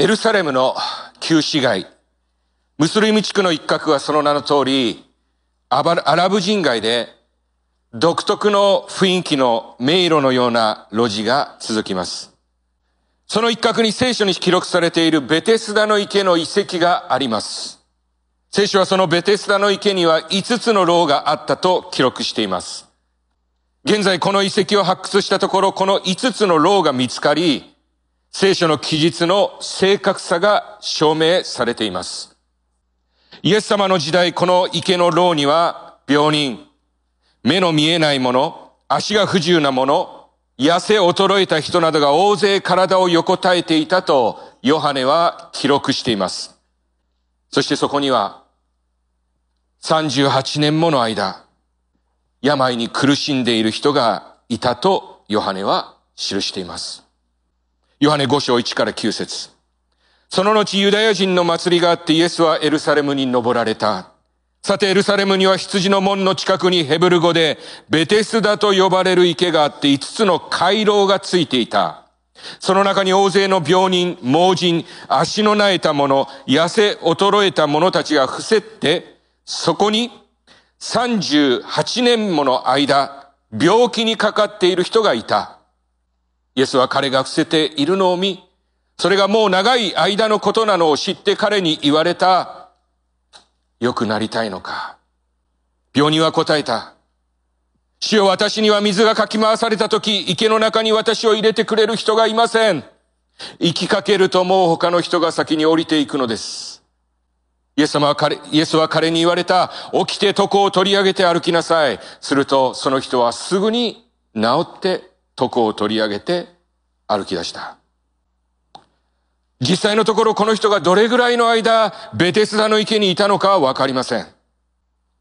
エルサレムの旧市街、ムスリム地区の一角はその名の通り、アラブ人街で独特の雰囲気の迷路のような路地が続きます。その一角に聖書に記録されているベテスダの池の遺跡があります。聖書はそのベテスダの池には5つの牢があったと記録しています。現在この遺跡を発掘したところ、この5つの牢が見つかり、聖書の記述の正確さが証明されています。イエス様の時代、この池の牢には病人、目の見えない者、足が不自由な者、痩せ衰えた人などが大勢体を横たえていたとヨハネは記録しています。そしてそこには38年もの間、病に苦しんでいる人がいたとヨハネは記しています。ヨハネ5章1から9節その後ユダヤ人の祭りがあってイエスはエルサレムに登られた。さてエルサレムには羊の門の近くにヘブル語でベテスダと呼ばれる池があって5つの回廊がついていた。その中に大勢の病人、盲人、足の苗えた者、痩せ衰えた者たちが伏せって、そこに38年もの間、病気にかかっている人がいた。イエスは彼が伏せているのを見、それがもう長い間のことなのを知って彼に言われた。良くなりたいのか。病人は答えた。主よ私には水がかき回された時、池の中に私を入れてくれる人がいません。生きかけるともう他の人が先に降りていくのです。イエス様は彼、イエスは彼に言われた、起きて床を取り上げて歩きなさい。すると、その人はすぐに治って床を取り上げて歩き出した。実際のところこの人がどれぐらいの間、ベテスダの池にいたのかはわかりません。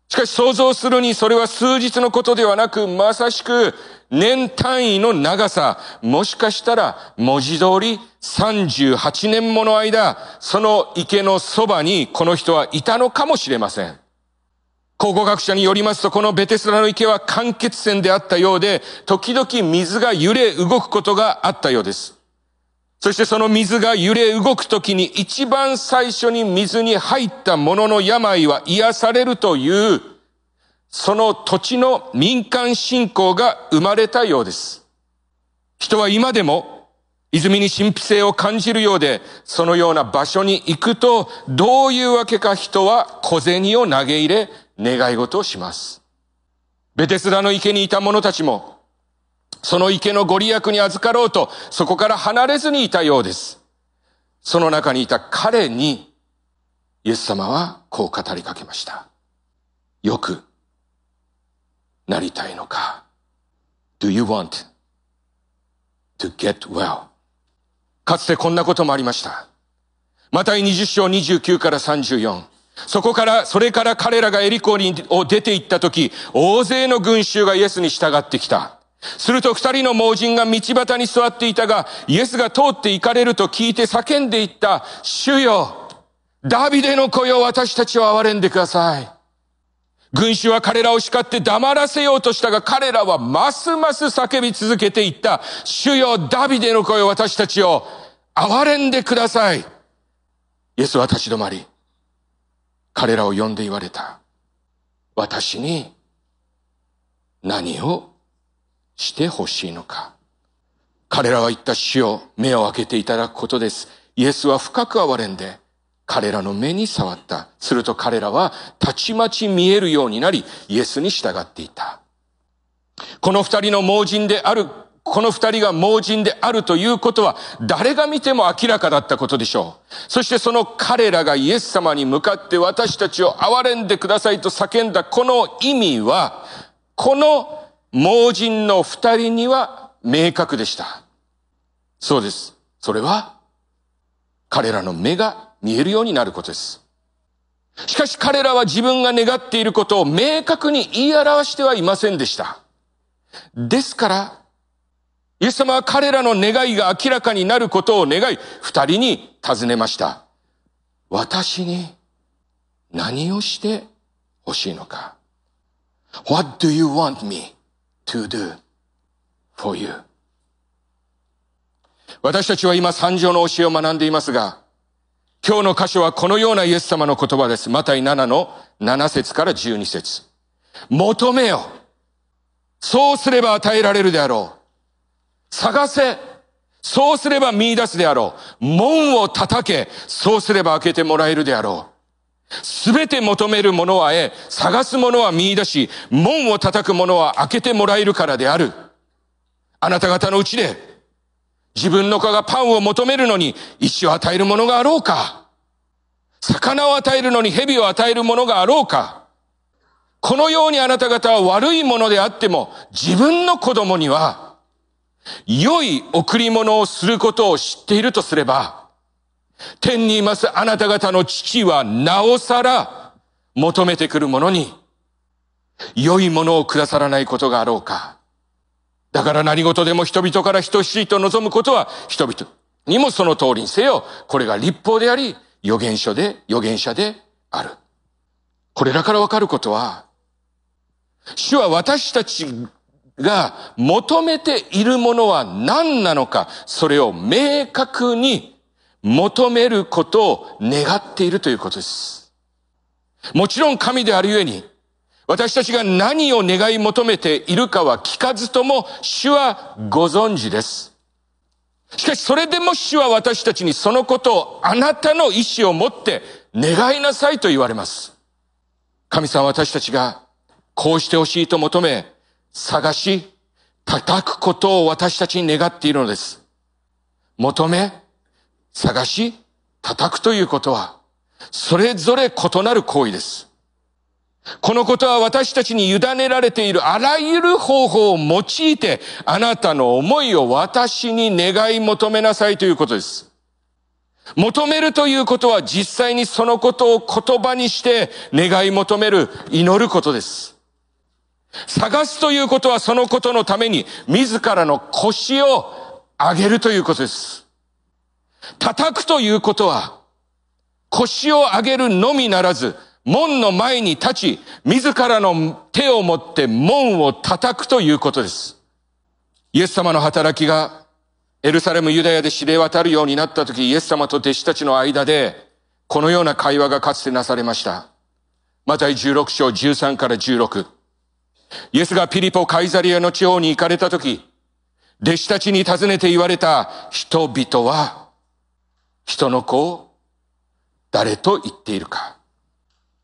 しかし想像するにそれは数日のことではなく、まさしく年単位の長さ、もしかしたら文字通り38年もの間、その池のそばにこの人はいたのかもしれません。考古学者によりますと、このベテスラの池は間欠泉であったようで、時々水が揺れ動くことがあったようです。そしてその水が揺れ動くときに一番最初に水に入った者の病は癒されるという、その土地の民間信仰が生まれたようです。人は今でも泉に神秘性を感じるようで、そのような場所に行くと、どういうわけか人は小銭を投げ入れ、願い事をします。ベテスラの池にいた者たちも、その池のご利益に預かろうと、そこから離れずにいたようです。その中にいた彼に、イエス様はこう語りかけました。よくなりたいのか ?Do you want to get well? かつてこんなこともありました。また20章29から34。そこから、それから彼らがエリコにを出て行った時、大勢の群衆がイエスに従ってきた。すると二人の盲人が道端に座っていたが、イエスが通って行かれると聞いて叫んでいった、主よ、ダビデの子よ、私たちを憐れんでください。群衆は彼らを叱って黙らせようとしたが、彼らはますます叫び続けていった、主よ、ダビデの子よ、私たちを憐れんでください。イエスは立ち止まり、彼らを呼んで言われた。私に何をしてほしいのか。彼らは言った死を目を開けていただくことです。イエスは深く憐れんで、彼らの目に触った。すると彼らはたちまち見えるようになり、イエスに従っていた。この二人の盲人である、この二人が盲人であるということは、誰が見ても明らかだったことでしょう。そしてその彼らがイエス様に向かって私たちを憐れんでくださいと叫んだこの意味は、この盲人の二人には明確でした。そうです。それは、彼らの目が見えるようになることです。しかし彼らは自分が願っていることを明確に言い表してはいませんでした。ですから、イエス様は彼らの願いが明らかになることを願い、二人に尋ねました。私に何をして欲しいのか ?What do you want me to do for you? 私たちは今三条の教えを学んでいますが、今日の箇所はこのようなイエス様の言葉です。マタイ7の7節から12節求めよ。そうすれば与えられるであろう。探せ。そうすれば見出すであろう。門を叩け。そうすれば開けてもらえるであろう。すべて求める者は得、探す者は見出し、門を叩く者は開けてもらえるからである。あなた方のうちで、自分の子がパンを求めるのに石を与える者があろうか魚を与えるのに蛇を与える者があろうかこのようにあなた方は悪いものであっても、自分の子供には、良い贈り物をすることを知っているとすれば、天にいますあなた方の父はなおさら求めてくる者に、良いものをくださらないことがあろうか。だから何事でも人々から等しいと望むことは人々にもその通りにせよ。これが立法であり、預言書で、預言者である。これらからわかることは、主は私たちが求めているものは何なのか、それを明確に求めることを願っているということです。もちろん神であるゆえに、私たちが何を願い求めているかは聞かずとも主はご存知です。しかしそれでも主は私たちにそのことをあなたの意志を持って願いなさいと言われます。神様私たちがこうしてほしいと求め、探し、叩くことを私たちに願っているのです。求め、探し、叩くということは、それぞれ異なる行為です。このことは私たちに委ねられているあらゆる方法を用いて、あなたの思いを私に願い求めなさいということです。求めるということは実際にそのことを言葉にして願い求める、祈ることです。探すということはそのことのために自らの腰を上げるということです。叩くということは腰を上げるのみならず門の前に立ち自らの手を持って門を叩くということです。イエス様の働きがエルサレムユダヤで知れ渡るようになった時イエス様と弟子たちの間でこのような会話がかつてなされました。また16章13から16。イエスがピリポ・カイザリアの地方に行かれたとき、弟子たちに尋ねて言われた人々は、人の子を誰と言っているか。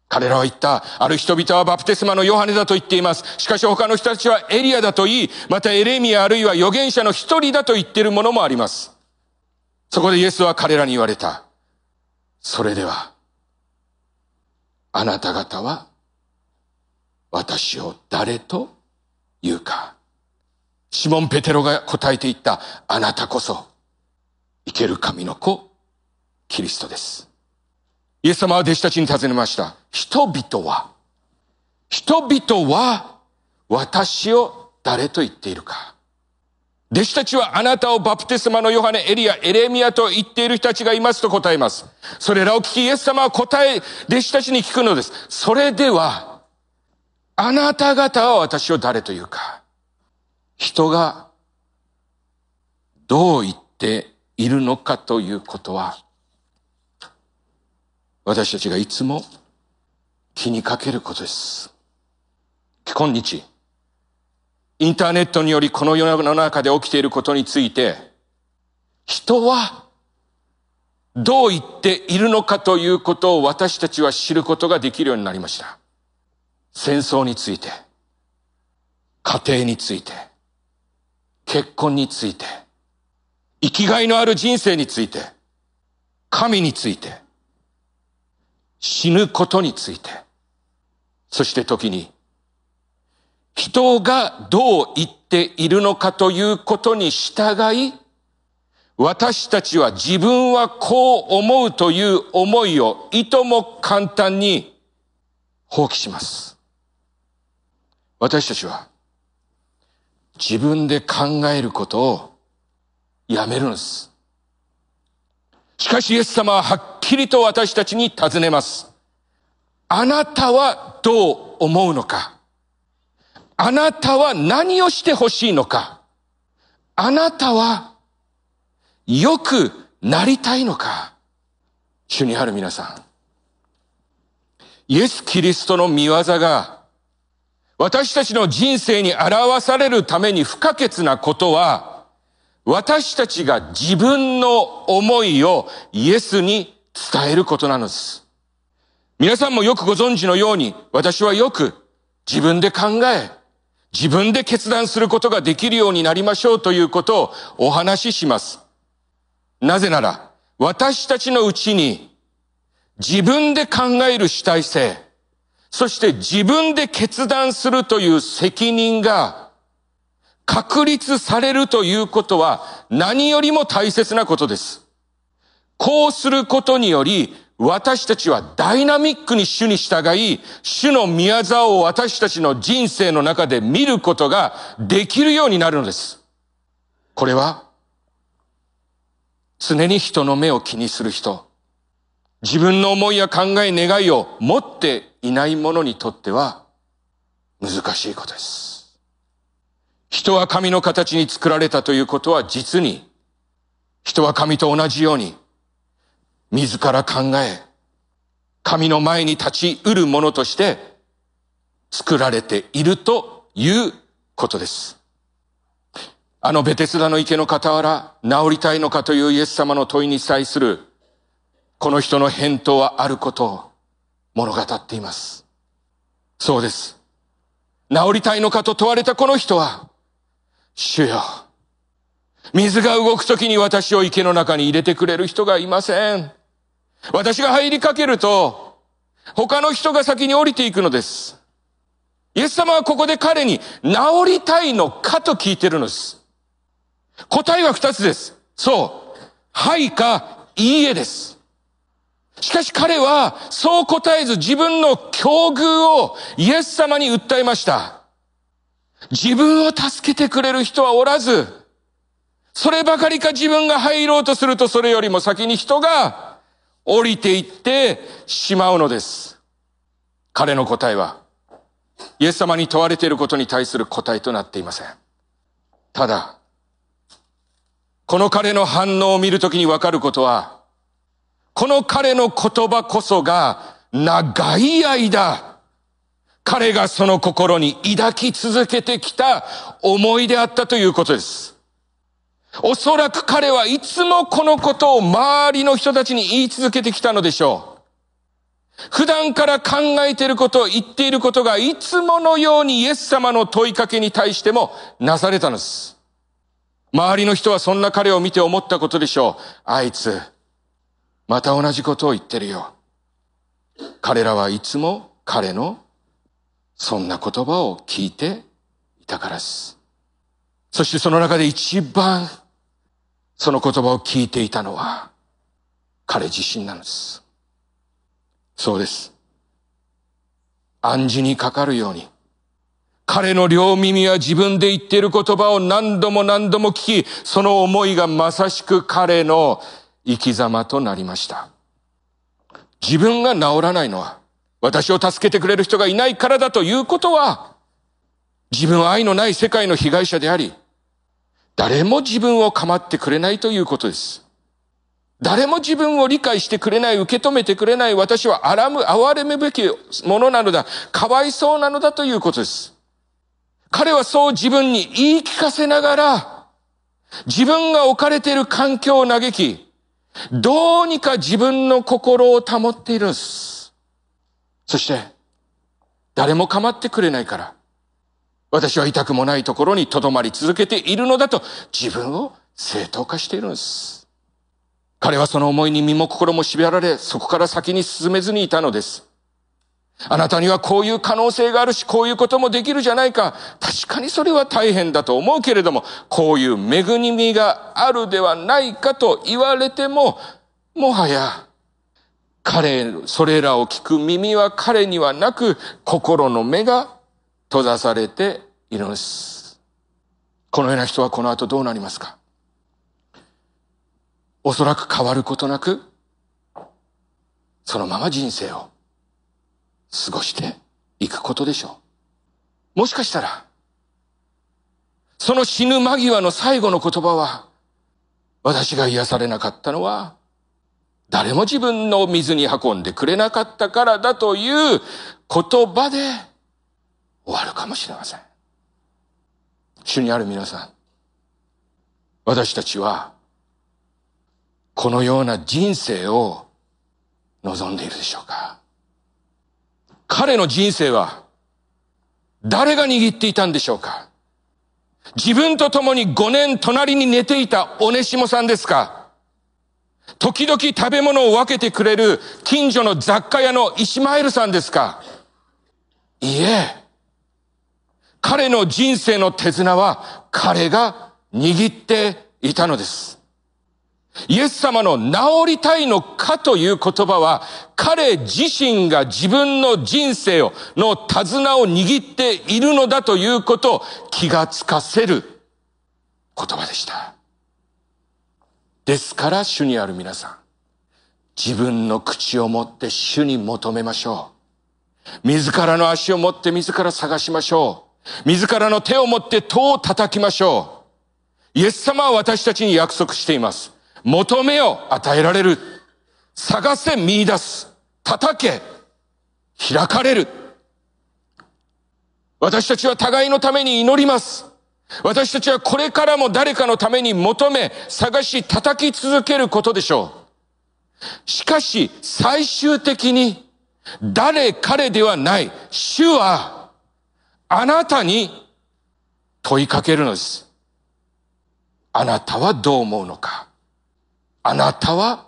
彼らは言った。ある人々はバプテスマのヨハネだと言っています。しかし他の人たちはエリアだと言い、またエレミアあるいは預言者の一人だと言っているものもあります。そこでイエスは彼らに言われた。それでは、あなた方は私を誰と？言うか。シモン・ペテロが答えていった、あなたこそ、生ける神の子、キリストです。イエス様は弟子たちに尋ねました。人々は、人々は、私を誰と言っているか。弟子たちはあなたをバプテスマのヨハネ、エリア、エレミアと言っている人たちがいますと答えます。それらを聞きイエス様は答え、弟子たちに聞くのです。それでは、あなた方は私を誰というか、人がどう言っているのかということは、私たちがいつも気にかけることです。今日、インターネットによりこの世の中で起きていることについて、人はどう言っているのかということを私たちは知ることができるようになりました。戦争について、家庭について、結婚について、生きがいのある人生について、神について、死ぬことについて、そして時に、人がどう言っているのかということに従い、私たちは自分はこう思うという思いをいとも簡単に放棄します。私たちは自分で考えることをやめるんです。しかしイエス様ははっきりと私たちに尋ねます。あなたはどう思うのか？あなたは何をしてほしいのか？あなたはよくなりたいのか？主にある皆さん。イエス・キリストの見業が私たちの人生に表されるために不可欠なことは私たちが自分の思いをイエスに伝えることなのです。皆さんもよくご存知のように私はよく自分で考え自分で決断することができるようになりましょうということをお話しします。なぜなら私たちのうちに自分で考える主体性、そして自分で決断するという責任が確立されるということは何よりも大切なことです。こうすることにより私たちはダイナミックに主に従い、主の宮業を私たちの人生の中で見ることができるようになるのです。これは常に人の目を気にする人、自分の思いや考え、願いを持っていない者にとっては難しいことです。人は神の形に作られたということは実に人は神と同じように自ら考え神の前に立ち得るものとして作られているということです。あのベテスダの池の傍ら治りたいのかというイエス様の問いに対するこの人の返答はあることを物語っています。そうです。治りたいのかと問われたこの人は、主よ、水が動くときに私を池の中に入れてくれる人がいません。私が入りかけると、他の人が先に降りていくのです。イエス様はここで彼に治りたいのかと聞いてるのです。答えは二つです。そう。はいか、いいえです。しかし彼はそう答えず自分の境遇をイエス様に訴えました。自分を助けてくれる人はおらず、そればかりか自分が入ろうとするとそれよりも先に人が降りていってしまうのです。彼の答えは、イエス様に問われていることに対する答えとなっていません。ただ、この彼の反応を見るときにわかることは、この彼の言葉こそが長い間、彼がその心に抱き続けてきた思いであったということです。おそらく彼はいつもこのことを周りの人たちに言い続けてきたのでしょう。普段から考えていることを言っていることがいつものようにイエス様の問いかけに対してもなされたのです。周りの人はそんな彼を見て思ったことでしょう。あいつ、また同じことを言ってるよ。彼らはいつも彼のそんな言葉を聞いていたからです。そしてその中で一番その言葉を聞いていたのは彼自身なのです。そうです。暗示にかかるように彼の両耳は自分で言っている言葉を何度も何度も聞き、その思いがまさしく彼の生き様となりました。自分が治らないのは、私を助けてくれる人がいないからだということは、自分は愛のない世界の被害者であり、誰も自分を構ってくれないということです。誰も自分を理解してくれない、受け止めてくれない、私はあらむ、哀れむべきものなのだ、かわいそうなのだということです。彼はそう自分に言い聞かせながら、自分が置かれている環境を嘆き、どうにか自分の心を保っているんです。そして、誰も構ってくれないから、私は痛くもないところに留まり続けているのだと自分を正当化しているんです。彼はその思いに身も心も縛られ、そこから先に進めずにいたのです。あなたにはこういう可能性があるし、こういうこともできるじゃないか。確かにそれは大変だと思うけれども、こういう恵みがあるではないかと言われても、もはや、彼、それらを聞く耳は彼にはなく、心の目が閉ざされているのです。このような人はこの後どうなりますか？おそらく変わることなく、そのまま人生を過ごしていくことでしょう。もしかしたら、その死ぬ間際の最後の言葉は、私が癒されなかったのは、誰も自分の水に運んでくれなかったからだという言葉で終わるかもしれません。主にある皆さん、私たちは、このような人生を望んでいるでしょうか？彼の人生は、誰が握っていたんでしょうか？自分と共に5年隣に寝ていたオネシモさんですか？時々食べ物を分けてくれる近所の雑貨屋のイシマエルさんですか？いえ、彼の人生の手綱は彼が握っていたのです。イエス様の治りたいのかという言葉は、彼自身が自分の人生を、の手綱を握っているのだということを気がつかせる言葉でした。ですから主にある皆さん、自分の口を持って主に求めましょう。自らの足を持って自ら探しましょう。自らの手を持って戸を叩きましょう。イエス様は私たちに約束しています。求めよ与えられる。探せ見出す。叩け。開かれる。私たちは互いのために祈ります。私たちはこれからも誰かのために求め、探し、叩き続けることでしょう。しかし、最終的に、誰彼ではない、主は、あなたに問いかけるのです。あなたはどう思うのかあなたは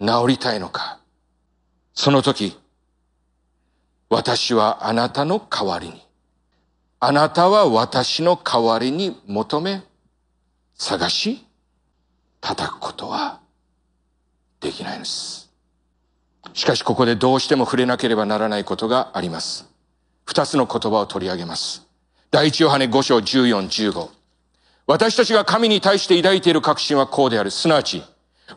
治りたいのか？その時、私はあなたの代わりに、あなたは私の代わりに求め、探し、叩くことはできないのです。しかしここでどうしても触れなければならないことがあります。二つの言葉を取り上げます。第一ヨハネ5章14、15。私たちが神に対して抱いている確信はこうである。すなわち、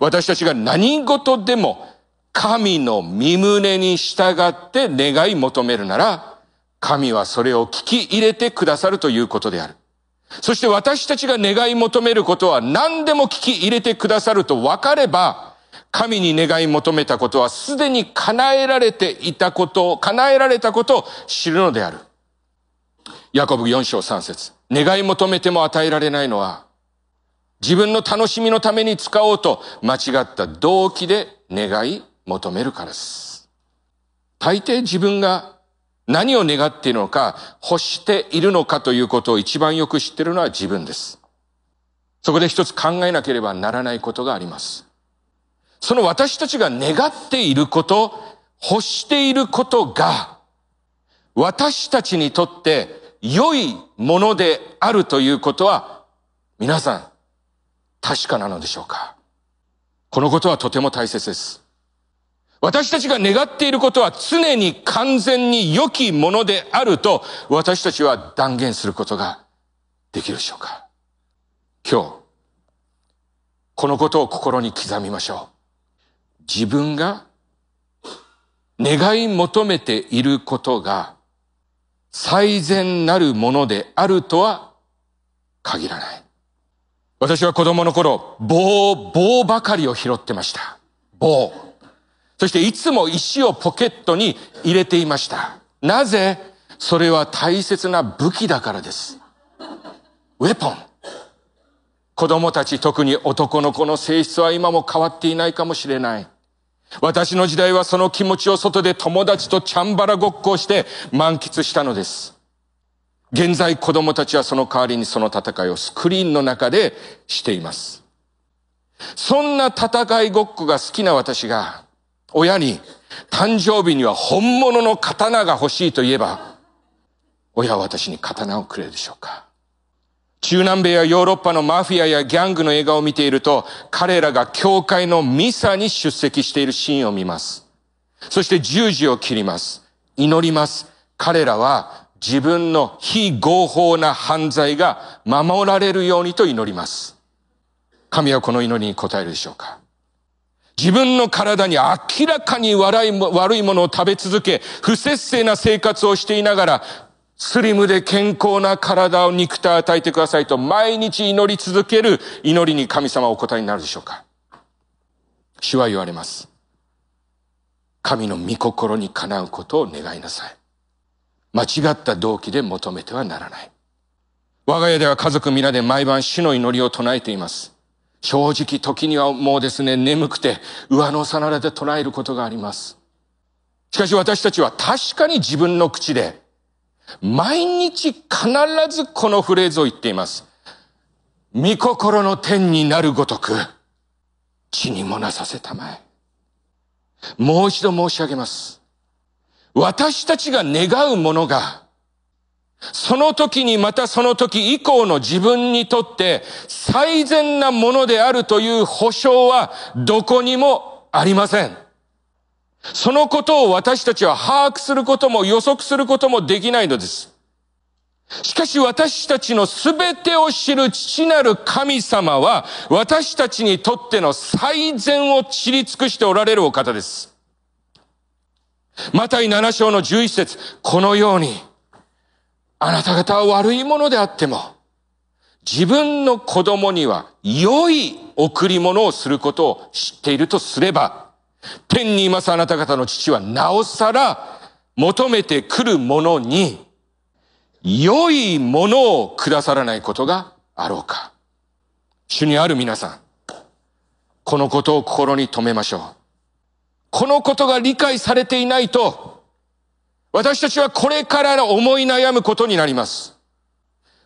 私たちが何事でも神の身胸に従って願い求めるなら、神はそれを聞き入れてくださるということである。そして私たちが願い求めることは何でも聞き入れてくださると分かれば、神に願い求めたことはすでに叶えられていたことを、叶えられたことを知るのである。ヤコブ4章3節願い求めても与えられないのは、自分の楽しみのために使おうと間違った動機で願い求めるからです。大抵自分が何を願っているのか、欲しているのかということを一番よく知っているのは自分です。そこで一つ考えなければならないことがあります。その私たちが願っていること、欲していることが、私たちにとって良いものであるということは、皆さん、確かなのでしょうか？このことはとても大切です。私たちが願っていることは常に完全に良きものであると私たちは断言することができるでしょうか？今日、このことを心に刻みましょう。自分が願い求めていることが最善なるものであるとは限らない。私は子供の頃、棒、棒ばかりを拾ってました。棒。そしていつも石をポケットに入れていました。なぜ？それは大切な武器だからです。ウェポン。子供たち特に男の子の性質は今も変わっていないかもしれない。私の時代はその気持ちを外で友達とチャンバラごっこをして満喫したのです。現在子供たちはその代わりにその戦いをスクリーンの中でしています。そんな戦いごっこが好きな私が親に誕生日には本物の刀が欲しいと言えば親は私に刀をくれるでしょうか中南米やヨーロッパのマフィアやギャングの映画を見ていると、彼らが教会のミサに出席しているシーンを見ます。そして十字を切ります。祈ります。彼らは自分の非合法な犯罪が守られるようにと祈ります。神はこの祈りに応えるでしょうか自分の体に明らかに悪いものを食べ続け、不節制な生活をしていながら、スリムで健康な体を肉体与えてくださいと毎日祈り続ける祈りに神様お答えになるでしょうか？主は言われます。神の御心にかなうことを願いなさい。間違った動機で求めてはならない。我が家では家族皆で毎晩死の祈りを唱えています。正直時にはもうですね、眠くて上のさならで唱えることがあります。しかし私たちは確かに自分の口で毎日必ずこのフレーズを言っています。御心の天になるごとく、地にもなさせたまえ。もう一度申し上げます。私たちが願うものが、その時にまたその時以降の自分にとって最善なものであるという保証はどこにもありません。そのことを私たちは把握することも予測することもできないのです。しかし私たちのすべてを知る父なる神様は私たちにとっての最善を知り尽くしておられるお方です。マタイ7章の11節このようにあなた方は悪いものであっても、自分の子供には良い贈り物をすることを知っているとすれば、天にいますあなた方の父はなおさら求めてくるものに良いものをくださらないことがあろうか。主にある皆さん、このことを心に留めましょう。このことが理解されていないと、私たちはこれから思い悩むことになります。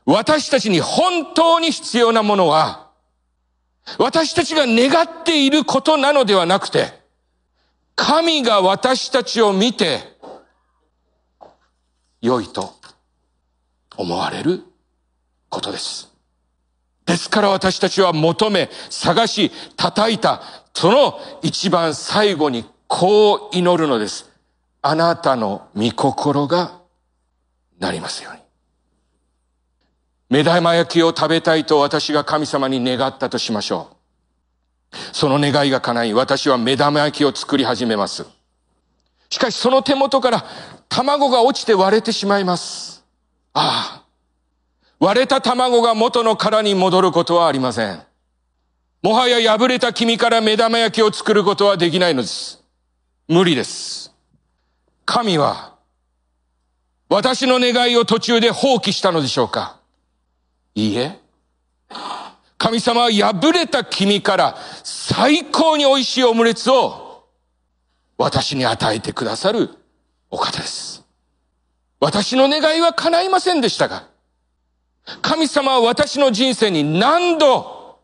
私たちに本当に必要なものは、私たちが願っていることなのではなくて、神が私たちを見て、良いと思われることです。ですから私たちは求め、探し、叩いた、その一番最後にこう祈るのです。あなたの御心がなりますように。目玉焼きを食べたいと私が神様に願ったとしましょう。その願いが叶い、私は目玉焼きを作り始めます。しかしその手元から卵が落ちて割れてしまいます。ああ。割れた卵が元の殻に戻ることはありません。もはや破れた黄身から目玉焼きを作ることはできないのです。無理です。神は私の願いを途中で放棄したのでしょうかいいえ。神様は破れた君から最高に美味しいオムレツを私に与えてくださるお方です。私の願いは叶いませんでしたが、神様は私の人生に何度、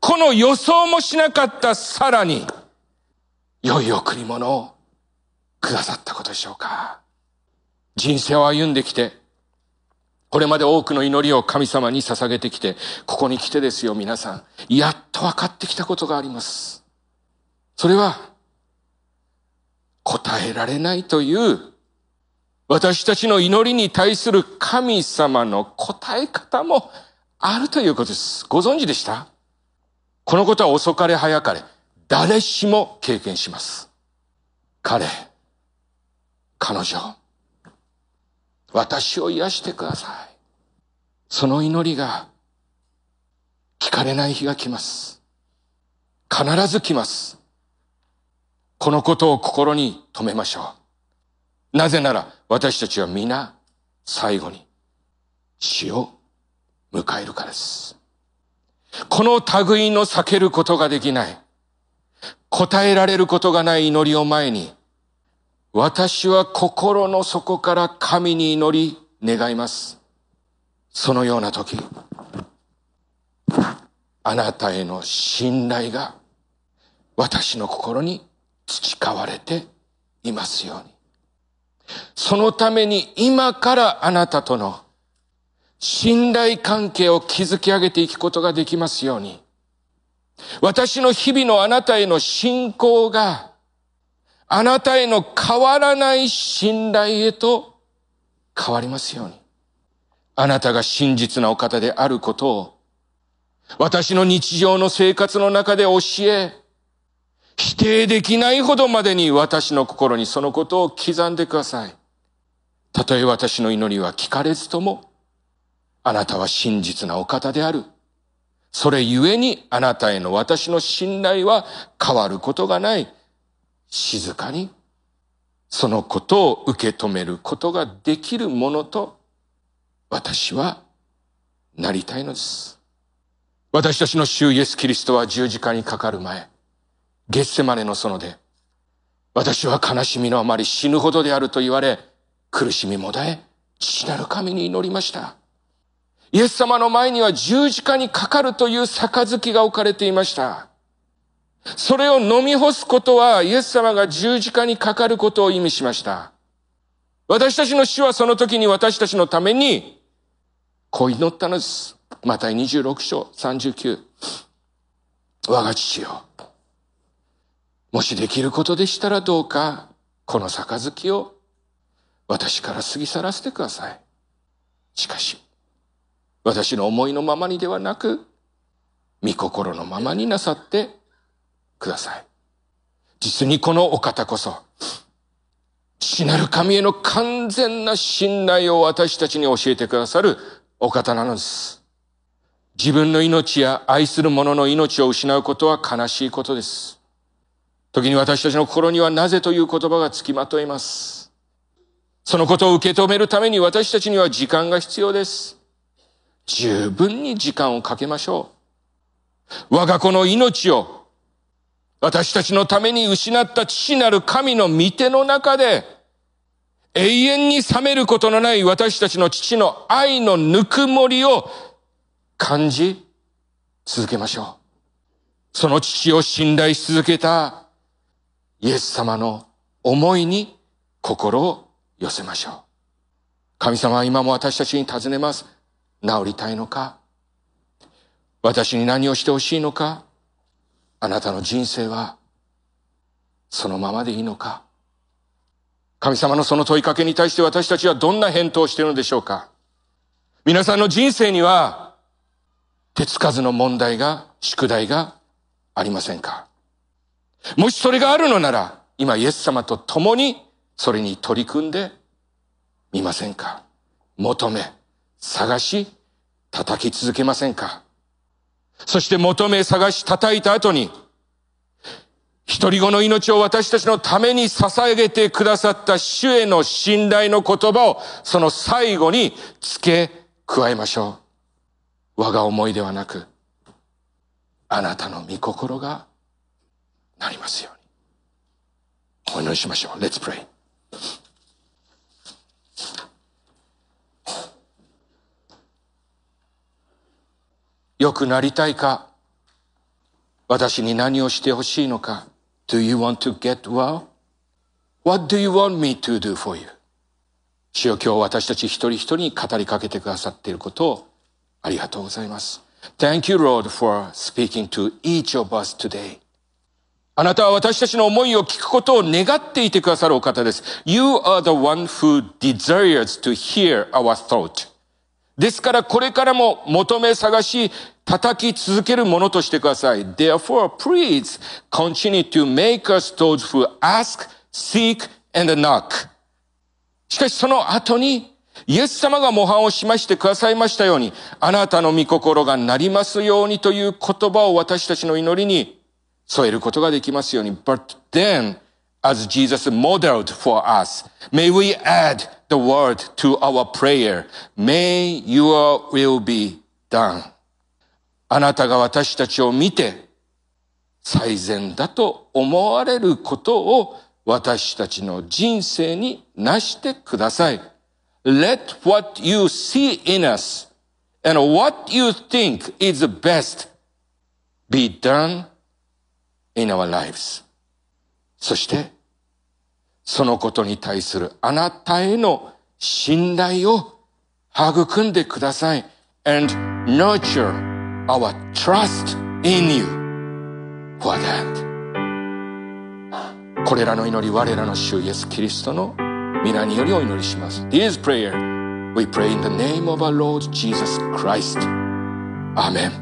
この予想もしなかったさらに、良い贈り物をくださったことでしょうか。人生を歩んできて、これまで多くの祈りを神様に捧げてきて、ここに来てですよ、皆さん。やっと分かってきたことがあります。それは、答えられないという、私たちの祈りに対する神様の答え方もあるということです。ご存知でした？このことは遅かれ早かれ、誰しも経験します。彼、彼女、私を癒してください。その祈りが聞かれない日が来ます。必ず来ます。このことを心に留めましょう。なぜなら私たちは皆最後に死を迎えるからです。この類の避けることができない、答えられることがない祈りを前に、私は心の底から神に祈り願います。そのような時、あなたへの信頼が私の心に培われていますように。そのために今からあなたとの信頼関係を築き上げていくことができますように。私の日々のあなたへの信仰があなたへの変わらない信頼へと変わりますように。あなたが真実なお方であることを、私の日常の生活の中で教え、否定できないほどまでに私の心にそのことを刻んでください。たとえ私の祈りは聞かれずとも、あなたは真実なお方である。それゆえにあなたへの私の信頼は変わることがない。静かにそのことを受け止めることができるものと私はなりたいのです。私たちの主イエス・キリストは十字架にかかる前、ゲッセマネの園で、私は悲しみのあまり死ぬほどであると言われ、苦しみもだえ、父なる神に祈りました。イエス様の前には十字架にかかるという杯が置かれていました。それを飲み干すことはイエス様が十字架にかかることを意味しました。私たちの主はその時に私たちのためにこう祈ったのです。また26章39。我が父よ。もしできることでしたらどうか、この杯を私から過ぎ去らせてください。しかし、私の思いのままにではなく、御心のままになさってください。実にこのお方こそ、父なる神への完全な信頼を私たちに教えてくださるお方なのです。自分の命や愛する者の命を失うことは悲しいことです。時に私たちの心にはなぜという言葉がつきまといます。そのことを受け止めるために私たちには時間が必要です。十分に時間をかけましょう。我が子の命を私たちのために失った父なる神の御手の中で永遠に冷めることのない私たちの父の愛のぬくもりを感じ続けましょう。その父を信頼し続けたイエス様の思いに心を寄せましょう。神様は今も私たちに尋ねます。治りたいのか私に何をしてほしいのかあなたの人生はそのままでいいのか神様のその問いかけに対して私たちはどんな返答をしているのでしょうか？皆さんの人生には手つかずの問題が、宿題がありませんか？もしそれがあるのなら、今イエス様と共にそれに取り組んでみませんか？求め、探し、叩き続けませんか？そして求め、探し、叩いた後に、一人子の命を私たちのために捧げてくださった主への信頼の言葉をその最後に付け加えましょう。我が思いではなく、あなたの御心がなりますように。お祈りしましょう。Let's pray. 良くなりたいか私に何をしてほしいのか Do you want to get well? What do you want me to do for you? 主よ今日私たち一人一人に語りかけてくださっていることをありがとうございます。Thank you, Lord, for speaking to each of us today. あなたは私たちの思いを聞くことを願っていてくださるお方です。You are the one who desires to hear our thought. ですからこれからも求め探し叩き続けるものとしてください。Therefore, please continue to make us those who ask, seek, and knock. しかしその後に、イエス様が模範をしましてくださいましたように、あなたの御心がなりますようにという言葉を私たちの祈りに添えることができますように。But then, as Jesus modeled for us, may we add the word to our prayer. May your will be done. あなたが私たちを見て最善だと思われることを私たちの人生になしてください。Let what you see in us and what you think is best be done in our lives. そして、そのことに対するあなたへの信頼を育んでください。and nurture our trust in you for that. これらの祈り、我らの主イエス・キリストの皆によりお祈りします。This prayer we pray in the name of our Lord Jesus Christ. Amen.